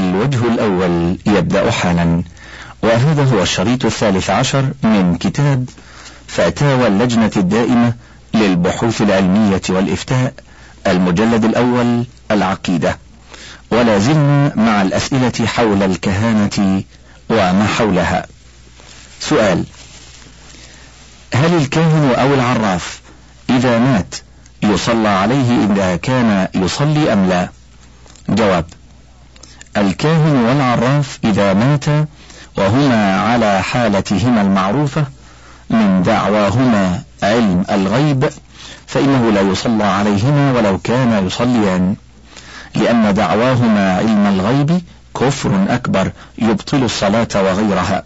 الوجه الأول يبدأ حالا وهذا هو الشريط الثالث عشر من كتاب فتاوى اللجنة الدائمة للبحوث العلمية والإفتاء المجلد الأول العقيدة. ولا زلنا مع الأسئلة حول الكهانة وما حولها. سؤال هل الكاهن أو العراف إذا مات يصلى عليه إذا كان يصلي أم لا؟ جواب الكاهن والعراف إذا مات وهما على حالتهما المعروفة من دعواهما علم الغيب فإنه لا يصلى عليهما ولو كان يصليان. لأن دعواهما علم الغيب كفر أكبر يبطل الصلاة وغيرها.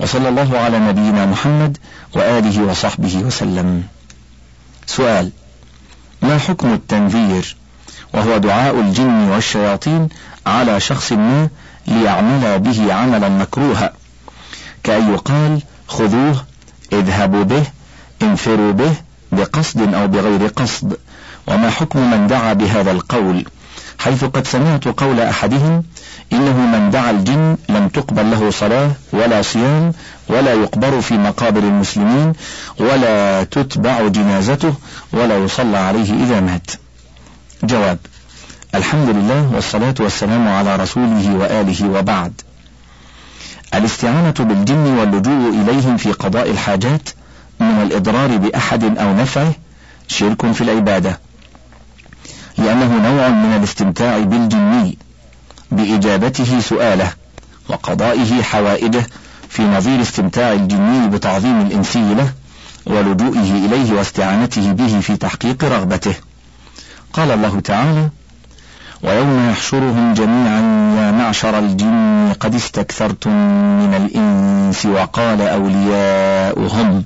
وصلى الله على نبينا محمد وآله وصحبه وسلم. سؤال ما حكم التنذير وهو دعاء الجن والشياطين على شخص ما ليعمل به عملا مكروها. كأن يقال خذوه اذهبوا به انفروا به بقصد أو بغير قصد. وما حكم من دعا بهذا القول؟ حيث قد سمعت قول أحدهم إنه من دعا الجن لم تقبل له صلاة ولا صيام ولا يقبر في مقابر المسلمين ولا تتبع جنازته ولا يصلى عليه إذا مات. جواب. الحمد لله والصلاة والسلام على رسوله وآله وبعد. الاستعانة بالجن واللجوء إليهم في قضاء الحاجات من الإضرار بأحد أو نفعه شرك في العبادة. لأنه نوع من الاستمتاع بالجني بإجابته سؤاله وقضائه حوائجه في نظير استمتاع الجني بتعظيم الإنسي له ولجوئه إليه واستعانته به في تحقيق رغبته. قال الله تعالى ويوم يحشرهم جميعا يا معشر الجن قد استكثرتم من الإنس وقال أولياؤهم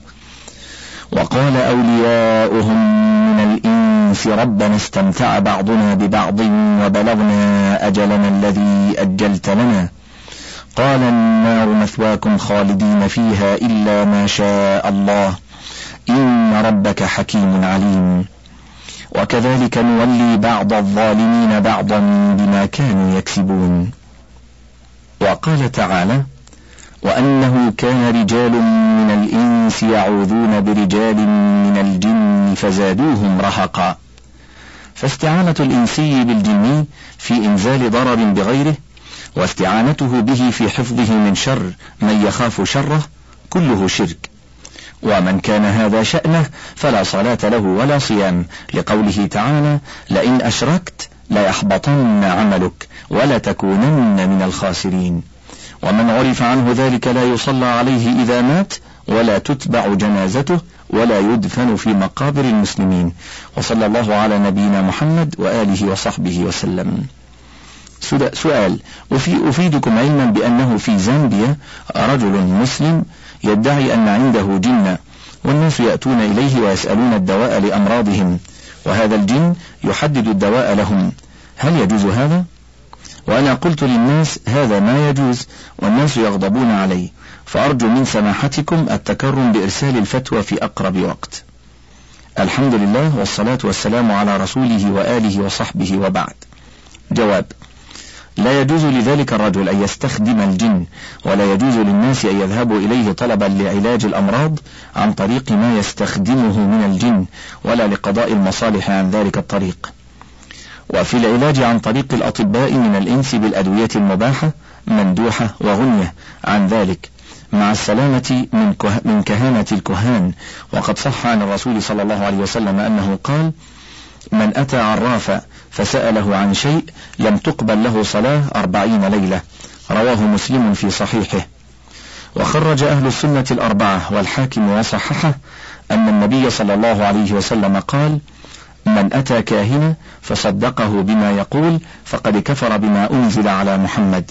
وقال أولياؤهم من الإنس ربنا استمتع بعضنا ببعض وبلغنا أجلنا الذي أجلت لنا. قال النار مثواكم خالدين فيها إلا ما شاء الله. إن ربك حكيم عليم. وكذلك نولي بعض الظالمين بعضا بما كانوا يكسبون. وقال تعالى وأنه كان رجال من الإنس يعوذون برجال من الجن فزادوهم رهقا. فاستعانة الإنسي بالجني في إنزال ضرر بغيره واستعانته به في حفظه من شر من يخاف شره كله شرك. ومن كان هذا شأنه فلا صلاة له ولا صيام. لقوله تعالى لئن أشركت ليحبطن عملك ولتكونن من الخاسرين. ومن عرف عنه ذلك لا يصلى عليه إذا مات ولا تتبع جنازته ولا يدفن في مقابر المسلمين. وصلى الله على نبينا محمد وآله وصحبه وسلم. سؤال أفيدكم علما بأنه في زامبيا رجل مسلم يدعي أن عنده جن والناس يأتون إليه ويسألون الدواء لأمراضهم وهذا الجن يحدد الدواء لهم. هل يجوز هذا؟ وأنا قلت للناس هذا ما يجوز والناس يغضبون علي فأرجو من سماحتكم التكرم بإرسال الفتوى في أقرب وقت. الحمد لله والصلاة والسلام على رسوله وآله وصحبه وبعد. جواب لا يجوز لذلك الرجل أن يستخدم الجن ولا يجوز للناس أن يذهبوا إليه طلبا لعلاج الأمراض عن طريق ما يستخدمه من الجن ولا لقضاء المصالح عن ذلك الطريق. وفي العلاج عن طريق الأطباء من الإنس بالأدوية المباحة مندوحة وغنية عن ذلك. مع السلامة من, من كهانة الكهان. وقد صح عن الرسول صلى الله عليه وسلم أنه قال من أتى عرافا فسأله عن شيء لم تقبل له صلاة أربعين ليلة. رواه مسلم في صحيحه. وخرج أهل السنة الأربعة والحاكم وصححه أن النبي صلى الله عليه وسلم قال من أتى كاهنا فصدقه بما يقول فقد كفر بما أنزل على محمد.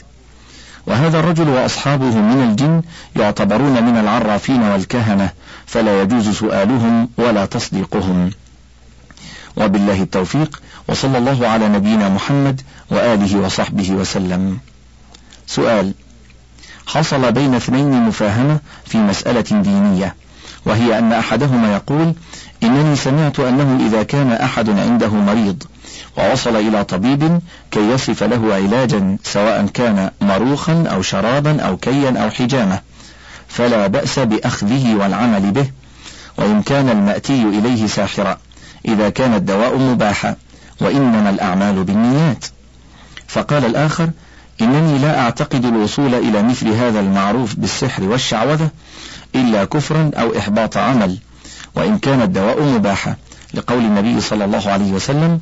وهذا الرجل وأصحابه من الجن يعتبرون من العرافين والكهنة فلا يجوز سؤالهم ولا تصديقهم. وبالله التوفيق وصلى الله على نبينا محمد وآله وصحبه وسلم. سؤال حصل بين اثنين مفاهمة في مسألة دينية وهي أن أحدهما يقول إنني سمعت أنه إذا كان أحد عنده مريض ووصل إلى طبيب كي يصف له علاجا سواء كان مروخا أو شرابا أو كيا أو حجامة. فلا بأس بأخذه والعمل به وإن كان المأتي إليه ساحرا. إذا كان الدواء مباحا وإنما الأعمال بالنيات. فقال الآخر إنني لا أعتقد الوصول إلى مثل هذا المعروف بالسحر والشعوذة إلا كفرا أو إحباط عمل. وإن كان الدواء مباحا لقول النبي صلى الله عليه وسلم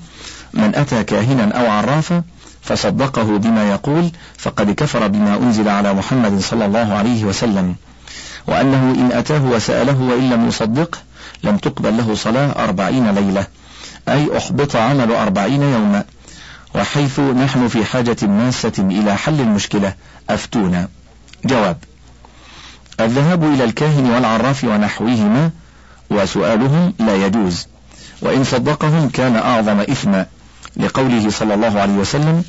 من أتى كاهنا أو عرافا فصدقه بما يقول فقد كفر بما أنزل على محمد صلى الله عليه وسلم. وأنه إن أتاه وسأله وإن لم يصدقه لم تقبل له صلاة أربعين ليلة. أي أحبط عمل أربعين يوما. وحيث نحن في حاجة ماسة إلى حل المشكلة أفتونا. جواب الذهاب إلى الكاهن والعراف ونحوهما وسؤالهم لا يجوز. وإن صدقهم كان أعظم إثما. لقوله صلى الله عليه وسلم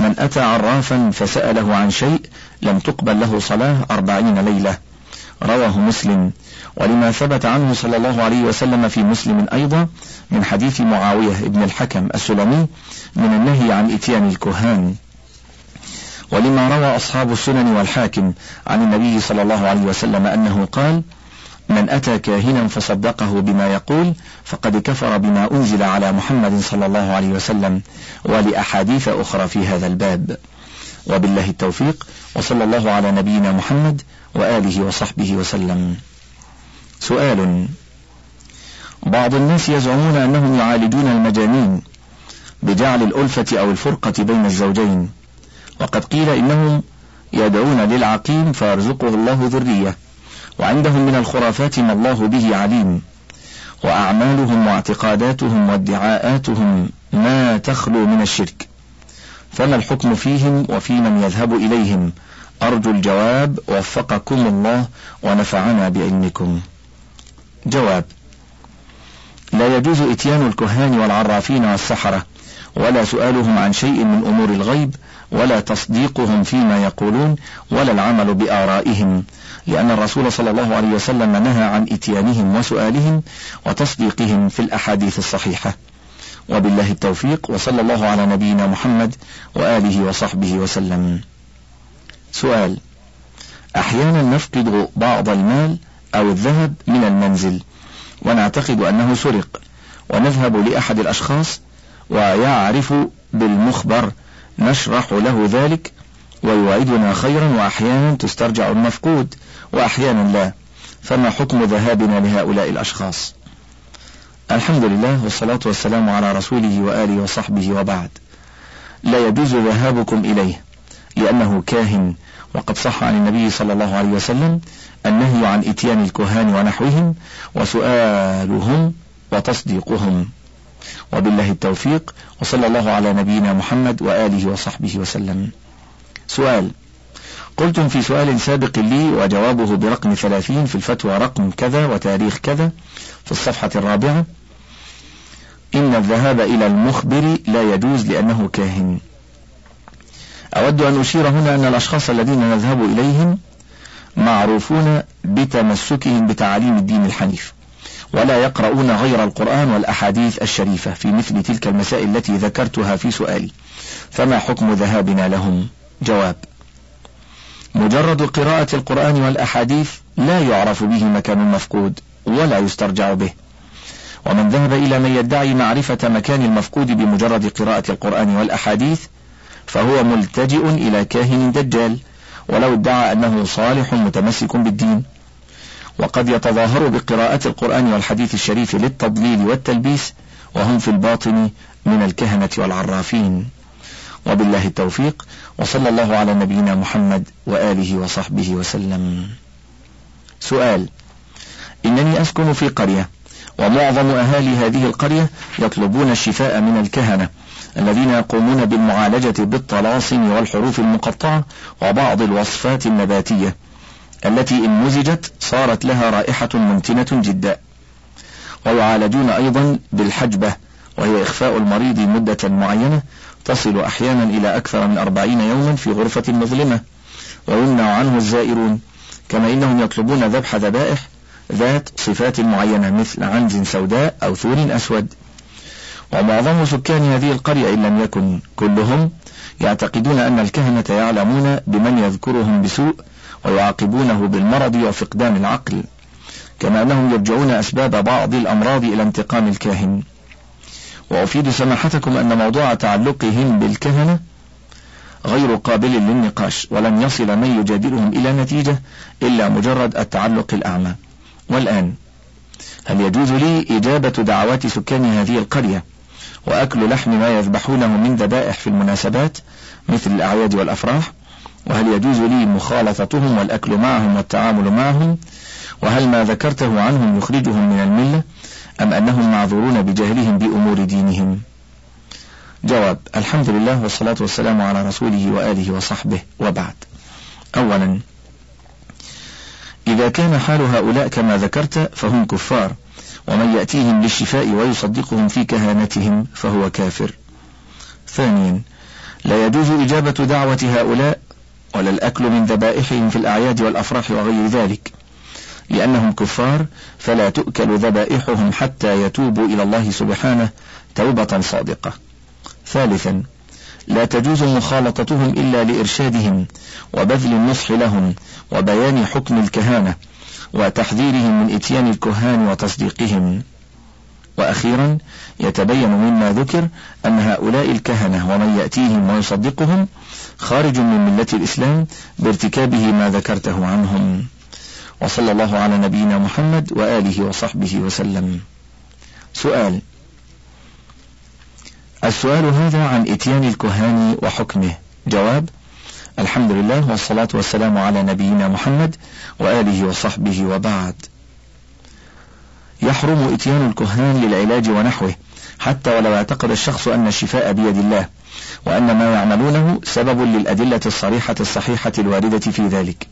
من أتى عرافا فسأله عن شيء لم تقبل له صلاة أربعين ليلة رواه مسلم. ولما ثبت عنه صلى الله عليه وسلم في مسلم أيضا من حديث معاوية بن الحكم السلمي من النهي عن إتيان الكهان. ولما روى أصحاب السنن والحاكم عن النبي صلى الله عليه وسلم أنه قال من أتى كاهنا فصدقه بما يقول فقد كفر بما أنزل على محمد صلى الله عليه وسلم ولأحاديث أخرى في هذا الباب. وبالله التوفيق وصلى الله على نبينا محمد وآله وصحبه وسلم. سؤال. بعض الناس يزعمون أنهم يعالجون المجانين بجعل الألفة أو الفرقة بين الزوجين. وقد قيل إنهم يدعون للعقيم فيرزقه الله ذرية. وعندهم من الخرافات ما الله به عليم. وأعمالهم واعتقاداتهم وادعاءاتهم ما تخلو من الشرك. فما الحكم فيهم وفي من يذهب إليهم؟ أرجو الجواب وفقكم الله ونفعنا بعلمكم جواب. لا يجوز إتيان الكهان والعرافين والسحرة ولا سؤالهم عن شيء من أمور الغيب ولا تصديقهم فيما يقولون ولا العمل بآرائهم. لأن الرسول صلى الله عليه وسلم نهى عن إتيانهم وسؤالهم وتصديقهم في الأحاديث الصحيحة. وبالله التوفيق وصلى الله على نبينا محمد وآله وصحبه وسلم. سؤال أحيانا نفقد بعض المال أو الذهب من المنزل. ونعتقد أنه سرق. ونذهب لأحد الأشخاص ويعرف بالمخبر. نشرح له ذلك. ويوعدنا خيرا وأحيانا تسترجع المفقود. وأحيانا لا. فما حكم ذهابنا لهؤلاء الأشخاص؟ الحمد لله والصلاة والسلام على رسوله وآله وصحبه وبعد. لا يجوز ذهابكم إليه لأنه كاهن. وقد صح عن النبي صلى الله عليه وسلم النهي عن إتيان الكهان ونحوهم وسؤالهم وتصديقهم. وبالله التوفيق وصلى الله على نبينا محمد وآله وصحبه وسلم. سؤال قلتم في سؤال سابق لي وجوابه برقم ثلاثين في الفتوى رقم كذا وتاريخ كذا في الصفحة الرابعة. إن الذهاب إلى المخبر لا يجوز لأنه كاهن. أود أن أشير هنا أن الأشخاص الذين نذهب إليهم معروفون بتمسكهم بتعاليم الدين الحنيف ولا يقرؤون غير القرآن والأحاديث الشريفة في مثل تلك المسائل التي ذكرتها في سؤالي. فما حكم ذهابنا لهم؟ جواب مجرد قراءة القرآن والأحاديث لا يعرف به مكان المفقود ولا يسترجع به. ومن ذهب إلى من يدعي معرفة مكان المفقود بمجرد قراءة القرآن والأحاديث فهو ملتجئ إلى كاهن دجال ولو ادعى أنه صالح متمسك بالدين. وقد يتظاهر بقراءة القرآن والحديث الشريف للتضليل والتلبيس وهم في الباطن من الكهنة والعرافين. وبالله التوفيق وصلى الله على نبينا محمد وآله وصحبه وسلم. سؤال إنني أسكن في قرية ومعظم أهالي هذه القرية يطلبون الشفاء من الكهنة الذين يقومون بالمعالجة بالطلاسم والحروف المقطعة وبعض الوصفات النباتية التي إن مزجت صارت لها رائحة منتنة جدا. ويعالجون أيضا بالحجبة وهي إخفاء المريض مدة معينة تصل أحيانا إلى أكثر من أربعين يوما في غرفة مظلمة. ويمنع عنه الزائرون كما إنهم يطلبون ذبح ذبائح ذات صفات معينة مثل عنز سوداء أو ثور أسود. ومعظم سكان هذه القرية إن لم يكن كلهم يعتقدون أن الكهنة يعلمون بمن يذكرهم بسوء ويعاقبونه بالمرض وفقدان العقل كما أنهم يرجعون أسباب بعض الأمراض إلى انتقام الكاهن. وأفيد سماحتكم أن موضوع تعلقهم بالكهنة غير قابل للنقاش ولن يصل من يجادلهم إلى نتيجة إلا مجرد التعلق الأعمى. والآن هل يجوز لي إجابة دعوات سكان هذه القرية؟ وأكل لحم ما يذبحونه من ذبائح في المناسبات مثل الأعياد والأفراح وهل يجوز لي مخالطتهم والأكل معهم والتعامل معهم؟ وهل ما ذكرته عنهم يخرجهم من الملة؟ أم أنهم معذورون بجهلهم بأمور دينهم؟ جواب الحمد لله والصلاة والسلام على رسوله وآله وصحبه. وبعد أولا إذا كان حال هؤلاء كما ذكرت فهم كفار ومن يأتيهم للشفاء ويصدقهم في كهانتهم فهو كافر. ثانيا لا يجوز إجابة دعوة هؤلاء ولا الأكل من ذبائحهم في الأعياد والأفراح وغير ذلك لأنهم كفار فلا تؤكل ذبائحهم حتى يتوبوا إلى الله سبحانه توبة صادقة. ثالثا لا تجوز مخالطتهم إلا لإرشادهم وبذل النصح لهم وبيان حكم الكهانة. وتحذيرهم من إتيان الكهان وتصديقهم. وأخيرا يتبين مما ذكر أن هؤلاء الكهنة ومن يأتيهم ويصدقهم خارج من ملة الإسلام بارتكابه ما ذكرته عنهم. وصلى الله على نبينا محمد وآله وصحبه وسلم. سؤال السؤال هذا عن إتيان الكهان وحكمه. جواب الحمد لله والصلاة والسلام على نبينا محمد وآله وصحبه وبعد يحرم إتيان الكهان للعلاج ونحوه حتى ولو اعتقد الشخص أن الشفاء بيد الله وأن ما يعملونه سبب للأدلة الصريحة الصحيحة الواردة في ذلك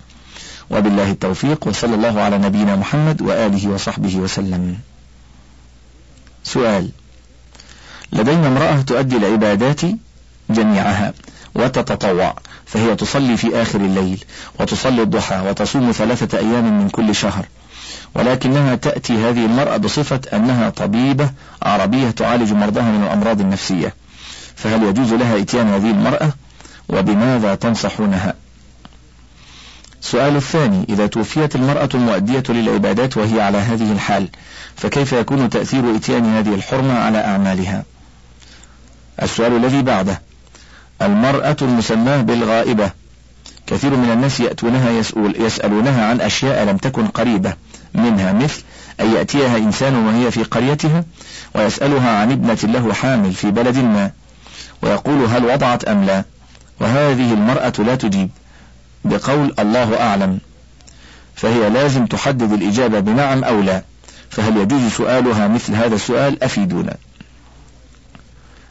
وبالله التوفيق وصلى الله على نبينا محمد وآله وصحبه وسلم سؤال لدينا امرأة تؤدي العبادات جميعها وتتطوع فهي تصلي في آخر الليل وتصلي الضحى وتصوم ثلاثة أيام من كل شهر. ولكنها تأتي هذه المرأة بصفة أنها طبيبة عربية تعالج مرضاها من الأمراض النفسية. فهل يجوز لها إتيان هذه المرأة؟ وبماذا تنصحونها؟ السؤال الثاني إذا توفيت المرأة المؤدية للعبادات وهي على هذه الحال فكيف يكون تأثير إتيان هذه الحرمة على أعمالها؟ السؤال الذي بعده المرأة المسماة بالغائبة. كثير من الناس يأتونها يسأل يسألونها عن أشياء لم تكن قريبة منها مثل أن يأتيها إنسان وهي في قريتها ويسألها عن ابنة له حامل في بلد ما ويقول هل وضعت أم لا. وهذه المرأة لا تجيب. بقول الله أعلم. فهي لازم تحدد الإجابة بنعم أو لا. فهل يجوز سؤالها مثل هذا السؤال؟ أفيدونا.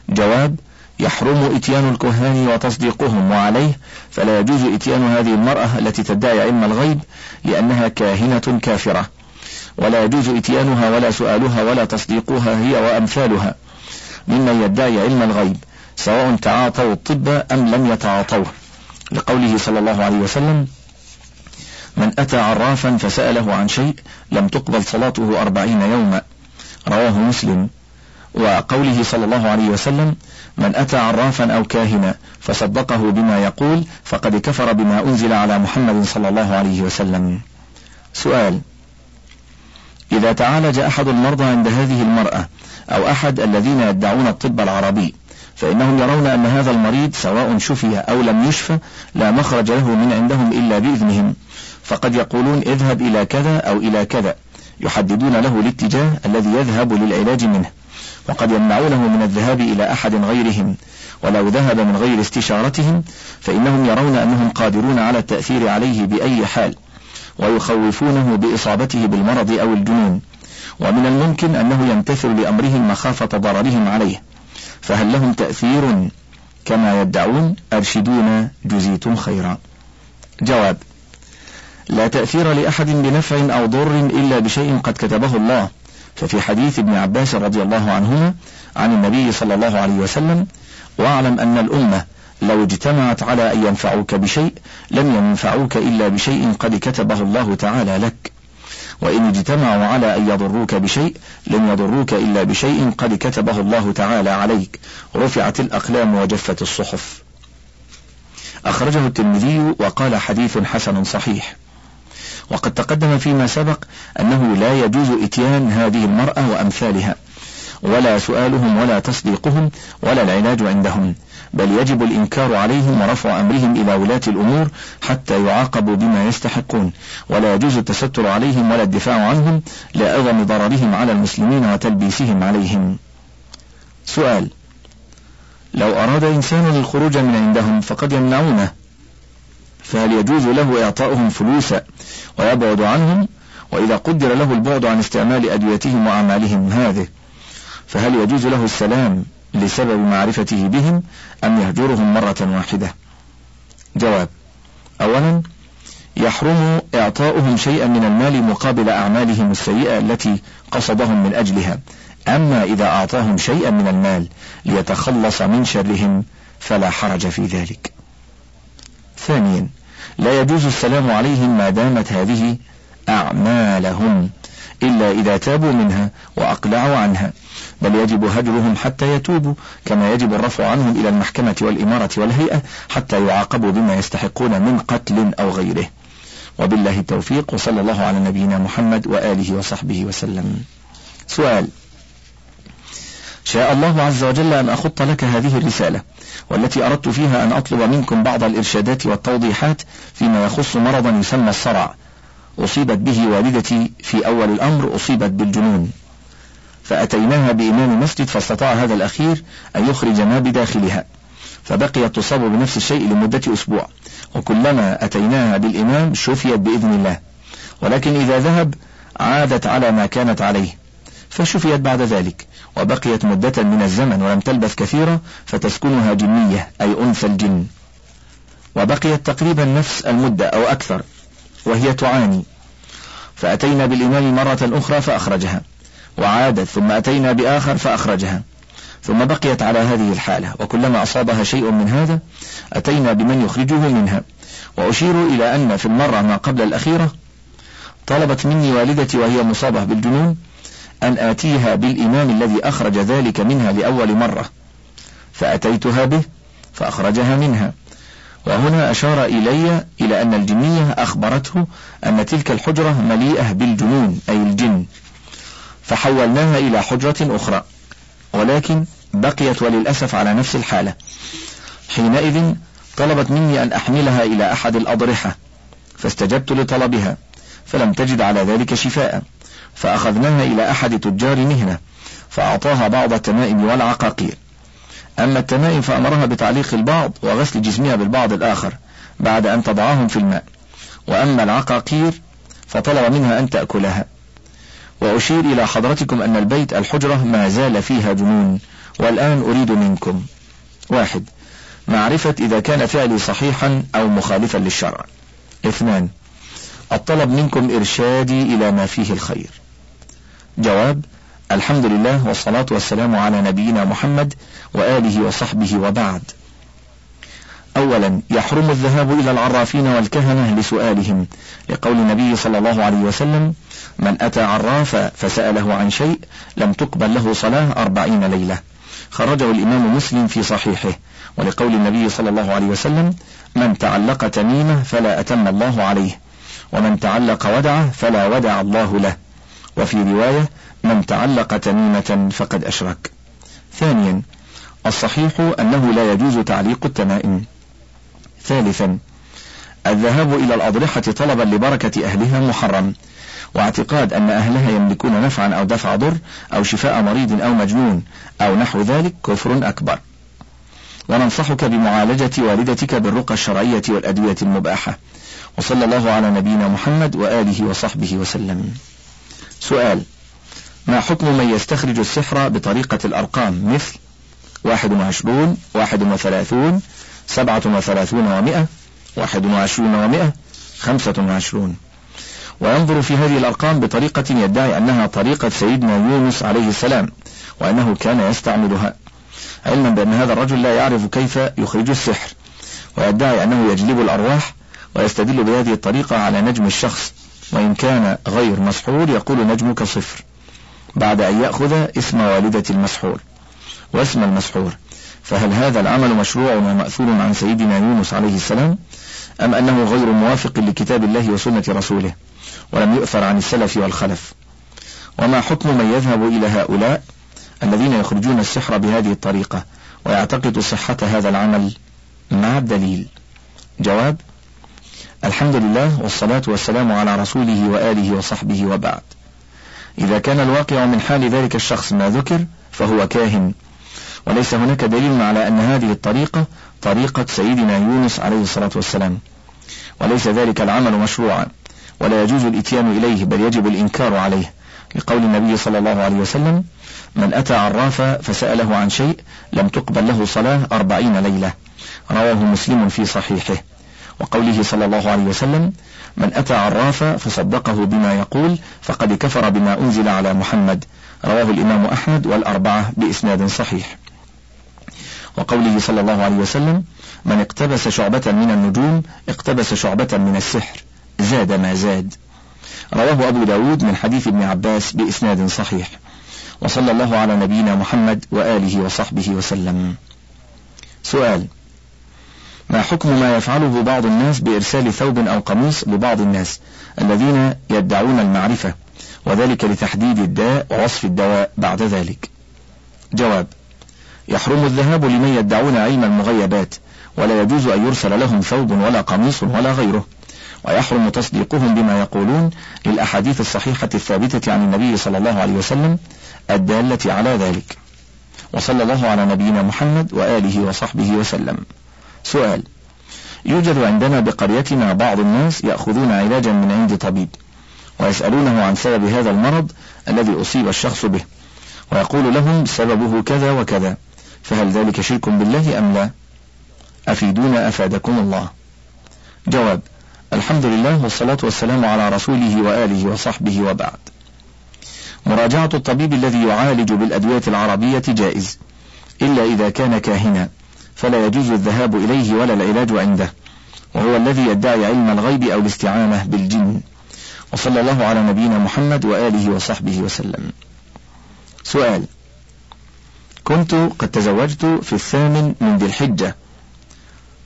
جواب يحرم إتيان الكهان وتصديقهم وعليه فلا يجوز إتيان هذه المرأة التي تدعي علم الغيب لأنها كاهنة كافرة. ولا يجوز إتيانها ولا سؤالها ولا تصديقها هي وأمثالها ممن يدعي علم الغيب سواء تعاطوا الطب أم لم يتعاطوه. لقوله صلى الله عليه وسلم من أتى عرافا فسأله عن شيء لم تقبل صلاته أربعين يوما رواه مسلم. وقوله صلى الله عليه وسلم من أتى عرافا أو كاهنا فصدقه بما يقول فقد كفر بما أنزل على محمد صلى الله عليه وسلم. سؤال إذا تعالج أحد المرضى عند هذه المرأة أو أحد الذين يدعون الطب العربي فإنهم يرون أن هذا المريض سواء شفي أو لم يشفى لا مخرج له من عندهم إلا بإذنهم. فقد يقولون اذهب إلى كذا أو إلى كذا. يحددون له الاتجاه الذي يذهب للعلاج منه. وقد يمنعونه من الذهاب إلى أحد غيرهم ولو ذهب من غير استشارتهم فإنهم يرون أنهم قادرون على التأثير عليه بأي حال ويخوفونه بإصابته بالمرض أو الجنون. ومن الممكن أنه يمتثل لأمرهم مخافة ضررهم عليه. فهل لهم تأثير كما يدعون؟ أرشدونا جزيتم خيرا. جواب لا تأثير لأحد بنفع أو ضر إلا بشيء قد كتبه الله. ففي حديث ابن عباس رضي الله عنهما عن النبي صلى الله عليه وسلم واعلم أن الأمة لو اجتمعت على أن ينفعوك بشيء لم ينفعوك إلا بشيء قد كتبه الله تعالى لك. وإن اجتمعوا على أن يضروك بشيء لم يضروك إلا بشيء قد كتبه الله تعالى عليك. رفعت الأقلام وجفت الصحف. أخرجه الترمذي وقال حديث حسن صحيح. وقد تقدم فيما سبق أنه لا يجوز إتيان هذه المرأة وأمثالها ولا سؤالهم ولا تصديقهم ولا العلاج عندهم بل يجب الإنكار عليهم ورفع أمرهم إلى ولاة الأمور حتى يعاقبوا بما يستحقون ولا يجوز التستر عليهم ولا الدفاع عنهم لعظم ضررهم على المسلمين وتلبيسهم عليهم. سؤال لو أراد إنسان الخروج من عندهم فقد يمنعونه؟ فهل يجوز له إعطاؤهم فلوسا ويبعد عنهم وإذا قدر له البعد عن استعمال أدويتهم وأعمالهم هذه. فهل يجوز له السلام لسبب معرفته بهم أم يهجرهم مرة واحدة؟ جواب أولا يحرم إعطاؤهم شيئا من المال مقابل أعمالهم السيئة التي قصدهم من أجلها. أما إذا أعطاهم شيئا من المال ليتخلص من شرهم فلا حرج في ذلك. ثانيا لا يجوز السلام عليهم ما دامت هذه أعمالهم إلا إذا تابوا منها وأقلعوا عنها بل يجب هجرهم حتى يتوبوا كما يجب الرفع عنهم إلى المحكمة والإمارة والهيئة حتى يعاقبوا بما يستحقون من قتل أو غيره. وبالله التوفيق وصلى الله على نبينا محمد وآله وصحبه وسلم. سؤال شاء الله عز وجل أن أخط لك هذه الرسالة والتي أردت فيها أن أطلب منكم بعض الإرشادات والتوضيحات فيما يخص مرضا يسمى الصرع. أصيبت به والدتي في أول الأمر أصيبت بالجنون. فأتيناها بإمام مسجد فاستطاع هذا الأخير أن يخرج ما بداخلها. فبقيت تصاب بنفس الشيء لمدة أسبوع. وكلما أتيناها بالإمام شفيت بإذن الله. ولكن إذا ذهب عادت على ما كانت عليه. فشفيت بعد ذلك. وبقيت مدة من الزمن ولم تلبث كثيرا فتسكنها جنية أي أنثى الجن. وبقيت تقريبا نفس المدة أو أكثر وهي تعاني. فأتينا بالإمام مرة أخرى فأخرجها. وعادت ثم أتينا بآخر فأخرجها. ثم بقيت على هذه الحالة وكلما أصابها شيء من هذا أتينا بمن يخرجه منها. وأشير إلى أن في المرة ما قبل الأخيرة طلبت مني والدتي وهي مصابة بالجنون أن آتيها بالإمام الذي أخرج ذلك منها لأول مرة. فأتيتها به فأخرجها منها. وهنا أشار إلي إلى أن الجنية أخبرته أن تلك الحجرة مليئة بالجنون أي الجن. فحولناها إلى حجرة أخرى. ولكن بقيت وللأسف على نفس الحالة. حينئذ طلبت مني أن أحملها إلى أحد الأضرحة. فاستجبت لطلبها فلم تجد على ذلك شفاء. فأخذناها إلى أحد تجار مهنة فأعطاها بعض التمائم والعقاقير. أما التمائم فأمرها بتعليق البعض وغسل جسمها بالبعض الآخر بعد أن تضعهم في الماء. وأما العقاقير فطلب منها أن تأكلها. وأشير إلى حضرتكم أن البيت الحجرة ما زال فيها جنون والآن أريد منكم. واحد معرفة إذا كان فعلي صحيحا أو مخالفا للشرع. اثنان الطلب منكم إرشادي إلى ما فيه الخير. جواب الحمد لله والصلاة والسلام على نبينا محمد وآله وصحبه وبعد. أولا يحرم الذهاب إلى العرافين والكهنة لسؤالهم. لقول النبي صلى الله عليه وسلم من أتى عرافا فسأله عن شيء لم تقبل له صلاة أربعين ليلة. خرجه الإمام مسلم في صحيحه. ولقول النبي صلى الله عليه وسلم من تعلق تميمة فلا أتم الله عليه ومن تعلق ودعه فلا ودع الله له. وفي رواية من تعلق تميمة فقد أشرك. ثانيا الصحيح أنه لا يجوز تعليق التمائم. ثالثا الذهاب إلى الأضرحة طلبا لبركة أهلها محرم. واعتقاد أن أهلها يملكون نفعا أو دفع ضر أو شفاء مريض أو مجنون أو نحو ذلك كفر أكبر. وننصحك بمعالجة والدتك بالرقى الشرعية والأدوية المباحة. وصلى الله على نبينا محمد وآله وصحبه وسلم. سؤال. ما حكم من يستخرج السحر بطريقة الأرقام مثل واحد وعشرون واحد وثلاثون سبعة وثلاثون ومائة واحد وعشرون ومائة خمسة وعشرون؟ وينظر في هذه الأرقام بطريقة يدعي أنها طريقة سيدنا يونس عليه السلام وأنه كان يستعملها. علما بأن هذا الرجل لا يعرف كيف يخرج السحر ويدعي أنه يجلب الأرواح ويستدل بهذه الطريقة على نجم الشخص. وإن كان غير مسحور يقول نجمك صفر بعد أن يأخذ اسم والدة المسحور واسم المسحور. فهل هذا العمل مشروع ومأثور عن سيدنا يونس عليه السلام؟ أم أنه غير موافق لكتاب الله وسنة رسوله ولم يؤثر عن السلف والخلف؟ وما حكم من يذهب إلى هؤلاء الذين يخرجون السحر بهذه الطريقة ويعتقد صحة هذا العمل مع الدليل؟ جواب الحمد لله والصلاة والسلام على رسوله وآله وصحبه وبعد. إذا كان الواقع من حال ذلك الشخص ما ذكر فهو كاهن. وليس هناك دليل على أن هذه الطريقة طريقة سيدنا يونس عليه الصلاة والسلام. وليس ذلك العمل مشروعا. ولا يجوز الإتيان إليه بل يجب الإنكار عليه. لقول النبي صلى الله عليه وسلم من أتى عرافا فسأله عن شيء لم تقبل له صلاة أربعين ليلة. رواه مسلم في صحيحه. وقوله صلى الله عليه وسلم من أتى عرافا فصدقه بما يقول فقد كفر بما أنزل على محمد. رواه الإمام أحمد والأربعة بإسناد صحيح. وقوله صلى الله عليه وسلم من اقتبس شعبة من النجوم اقتبس شعبة من السحر. زاد ما زاد. رواه أبو داود من حديث ابن عباس بإسناد صحيح. وصلى الله على نبينا محمد وآله وصحبه وسلم. سؤال ما حكم ما يفعله بعض الناس بإرسال ثوب أو قميص لبعض الناس الذين يدعون المعرفة وذلك لتحديد الداء ووصف الدواء بعد ذلك. جواب يحرم الذهاب لمن يدعون علم المغيبات ولا يجوز أن يرسل لهم ثوب ولا قميص ولا غيره. ويحرم تصديقهم بما يقولون للأحاديث الصحيحة الثابتة عن النبي صلى الله عليه وسلم الدالة على ذلك. وصلى الله على نبينا محمد وآله وصحبه وسلم. سؤال. يوجد عندنا بقريتنا بعض الناس يأخذون علاجا من عند طبيب ويسألونه عن سبب هذا المرض الذي أصيب الشخص به ويقول لهم سببه كذا وكذا فهل ذلك شرك بالله أم لا؟ أفيدونا أفادكم الله. جواب الحمد لله والصلاة والسلام على رسوله وآله وصحبه وبعد. مراجعة الطبيب الذي يعالج بالأدوية العربية جائز إلا إذا كان كاهنا. فلا يجوز الذهاب إليه ولا العلاج عنده وهو الذي يدعي علم الغيب أو الاستعانة بالجن. وصلى الله على نبينا محمد وآله وصحبه وسلم. سؤال كنت قد تزوجت في الثامن من ذي الحجة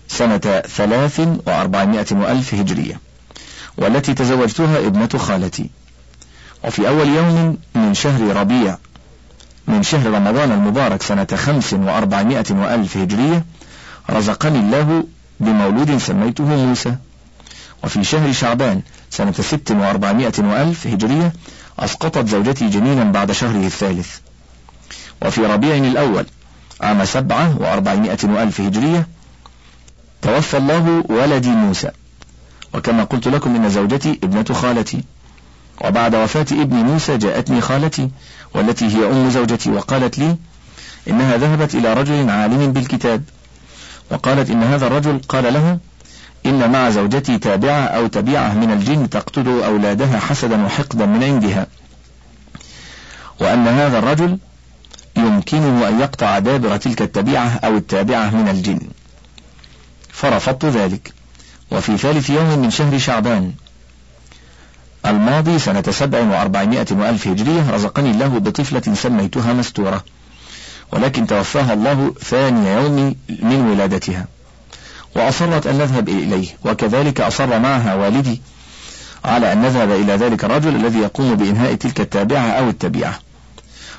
سنة ثلاث وأربعمائة وألف هجرية والتي تزوجتها ابنة خالتي. وفي أول يوم من شهر ربيع من شهر رمضان المبارك سنة خمس وأربعمائة وألف هجرية رزقني الله بمولود سميته موسى. وفي شهر شعبان سنة ست وأربعمائة وألف هجرية أسقطت زوجتي جنينا بعد شهره الثالث. وفي ربيع الأول عام سبعة وأربعمائة وألف هجرية توفى الله ولدي موسى. وكما قلت لكم إن زوجتي ابنة خالتي. وبعد وفاة ابن موسى جاءتني خالتي والتي هي أم زوجتي وقالت لي إنها ذهبت إلى رجل عالم بالكتاب. وقالت إن هذا الرجل قال لها إن مع زوجتي تابعة أو تبيعة من الجن تقتل أولادها حسدا وحقدا من عندها. وأن هذا الرجل يمكنه أن يقطع دابر تلك التبيعة أو التابعة من الجن. فرفضت ذلك. وفي ثالث يوم من شهر شعبان الماضي سنة سبع وأربعمائة وألف هجرية رزقني الله بطفلة سميتها مستورة. ولكن توفاها الله ثاني يوم من ولادتها. وأصرت أن نذهب إليه وكذلك أصر معها والدي على أن نذهب إلى ذلك الرجل الذي يقوم بإنهاء تلك التابعة أو التبيعة.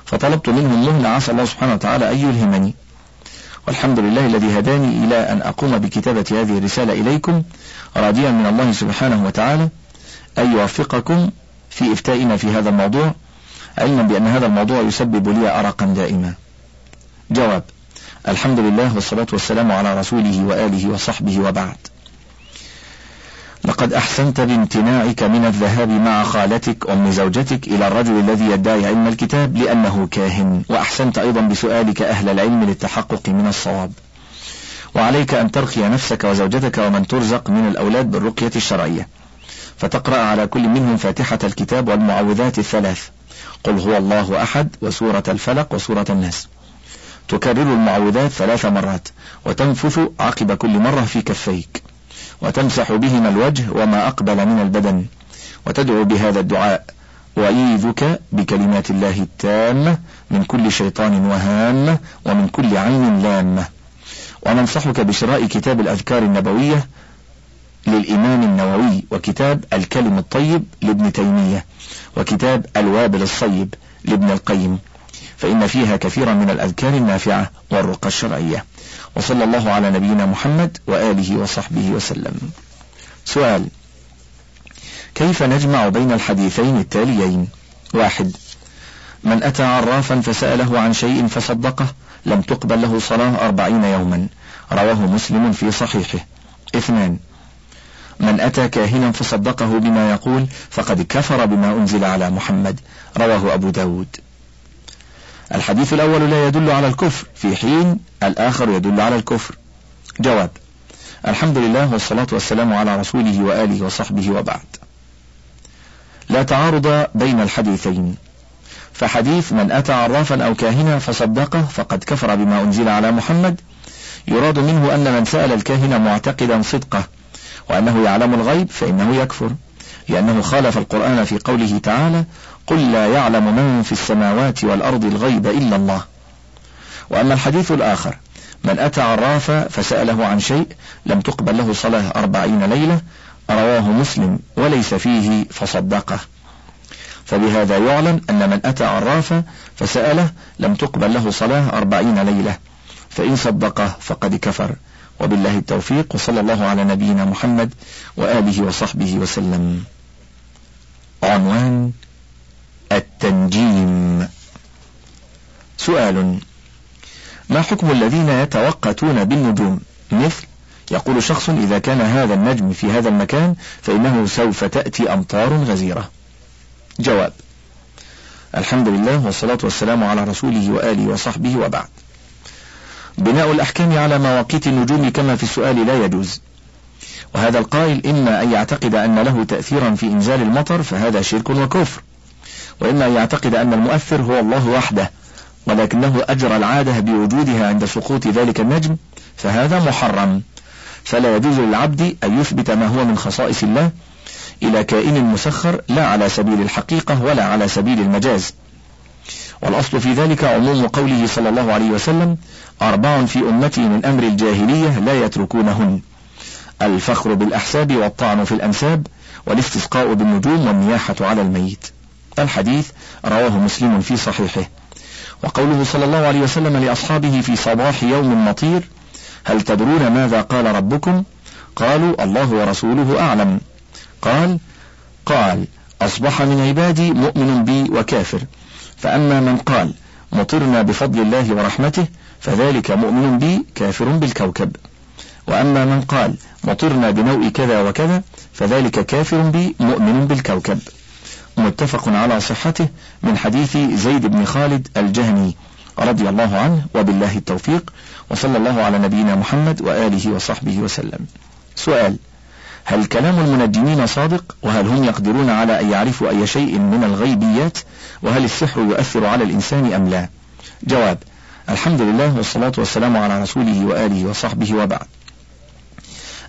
فطلبت منه المهلة عسى الله سبحانه وتعالى أن يلهمني. والحمد لله الذي هداني إلى أن أقوم بكتابة هذه الرسالة إليكم راجيا من الله سبحانه وتعالى. أن يوفقكم في إفتائنا في هذا الموضوع علما بأن هذا الموضوع يسبب لي أرقا دائما. جواب الحمد لله والصلاة والسلام على رسوله وآله وصحبه وبعد. لقد أحسنت بامتناعك من الذهاب مع خالتك أم زوجتك إلى الرجل الذي يدعي علم الكتاب لأنه كاهن وأحسنت أيضا بسؤالك أهل العلم للتحقق من الصواب. وعليك أن ترقي نفسك وزوجتك ومن ترزق من الأولاد بالرقية الشرعية. فتقرأ على كل منهم فاتحة الكتاب والمعوذات الثلاث. قل هو الله أحد وسورة الفلق وسورة الناس. تكرر المعوذات ثلاث مرات وتنفث عقب كل مرة في كفيك. وتمسح بهما الوجه وما أقبل من البدن. وتدعو بهذا الدعاء وأعيذك بكلمات الله التامة من كل شيطان وهامة ومن كل عين لامة. وننصحك بشراء كتاب الأذكار النبوية للإمام النووي وكتاب الكلم الطيب لابن تيمية وكتاب الوابل الصيب لابن القيم فإن فيها كثيرا من الأذكار النافعة والرقى الشرعية. وصلى الله على نبينا محمد وآله وصحبه وسلم. سؤال كيف نجمع بين الحديثين التاليين؟ واحد من أتى عرافا فسأله عن شيء فصدقه لم تقبل له صلاة أربعين يوما. رواه مسلم في صحيحه. اثنان من أتى كاهنا فصدقه بما يقول فقد كفر بما أنزل على محمد. رواه أبو داود. الحديث الأول لا يدل على الكفر في حين الآخر يدل على الكفر. جواب الحمد لله والصلاة والسلام على رسوله وآله وصحبه وبعد. لا تعارض بين الحديثين. فحديث من أتى عرافا أو كاهنا فصدقه فقد كفر بما أنزل على محمد. يراد منه أن من سأل الكاهن معتقدا صدقه وأنه يعلم الغيب فإنه يكفر. لأنه خالف القرآن في قوله تعالى قل لا يعلم من في السماوات والأرض الغيب إلا الله. وأما الحديث الآخر من أتى عرافا فسأله عن شيء لم تقبل له صلاة أربعين ليلة رواه مسلم وليس فيه فصدقه. فبهذا يعلم أن من أتى عرافا فسأله لم تقبل له صلاة أربعين ليلة فإن صدقه فقد كفر. وبالله التوفيق وصلى الله على نبينا محمد وآله وصحبه وسلم. عنوان التنجيم. سؤال ما حكم الذين يتوقتون بالنجوم؟ مثل يقول شخص إذا كان هذا النجم في هذا المكان فإنه سوف تأتي أمطار غزيرة. جواب الحمد لله والصلاة والسلام على رسوله وآله وصحبه وبعد. بناء الأحكام على مواقيت النجوم كما في السؤال لا يجوز. وهذا القائل إما أن يعتقد أن له تأثيرا في إنزال المطر فهذا شرك وكفر. وإما أن يعتقد أن المؤثر هو الله وحده ولكنه أجرى العادة بوجودها عند سقوط ذلك النجم فهذا محرم. فلا يجوز للعبد أن يثبت ما هو من خصائص الله إلى كائن مسخر لا على سبيل الحقيقة ولا على سبيل المجاز. والأصل في ذلك عموم قوله صلى الله عليه وسلم أربع في أمتي من أمر الجاهلية لا يتركونهن. الفخر بالأحساب والطعن في الأنساب والاستسقاء بالنجوم والنياحة على الميت. الحديث رواه مسلم في صحيحه. وقوله صلى الله عليه وسلم لأصحابه في صباح يوم مطير هل تدرون ماذا قال ربكم؟ قالوا الله ورسوله أعلم. قال قال أصبح من عبادي مؤمن بي وكافر. فأما من قال مطرنا بفضل الله ورحمته فذلك مؤمن بي كافر بالكوكب. وأما من قال مطرنا بنوء كذا وكذا فذلك كافر بي مؤمن بالكوكب. متفق على صحته من حديث زيد بن خالد الجهني رضي الله عنه وبالله التوفيق وصلى الله على نبينا محمد وآله وصحبه وسلم. سؤال هل كلام المنجمين صادق؟ وهل هم يقدرون على أن يعرفوا أي شيء من الغيبيات؟ وهل السحر يؤثر على الإنسان أم لا؟ جواب الحمد لله والصلاة والسلام على رسوله وآله وصحبه وبعد.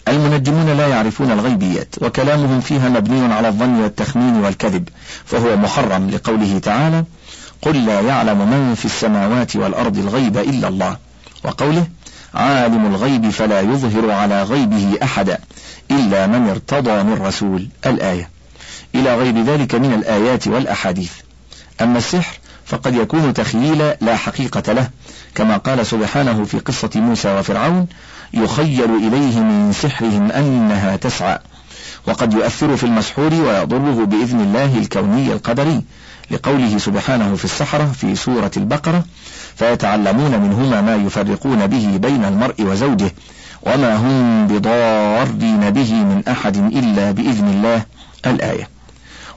المنجمون لا يعرفون الغيبيات وكلامهم فيها مبني على الظن والتخمين والكذب فهو محرم لقوله تعالى قل لا يعلم من في السماوات والأرض الغيب إلا الله. وقوله عالم الغيب فلا يظهر على غيبه أحدا إلا من ارتضى من رسول. الآية. إلى غير ذلك من الآيات والأحاديث. أما السحر فقد يكون تخييلا لا حقيقة له كما قال سبحانه في قصة موسى وفرعون يخيل إليه من سحرهم أنها تسعى. وقد يؤثر في المسحور ويضره بإذن الله الكوني القدري. لقوله سبحانه في السحرة في سورة البقرة فيتعلمون منهما ما يفرقون به بين المرء وزوجه وما هم بضارين به من أحد إلا بإذن الله الآية.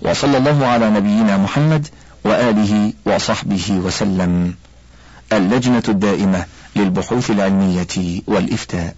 وصلى الله على نبينا محمد وآله وصحبه وسلم. اللجنة الدائمة للبحوث العلمية والإفتاء.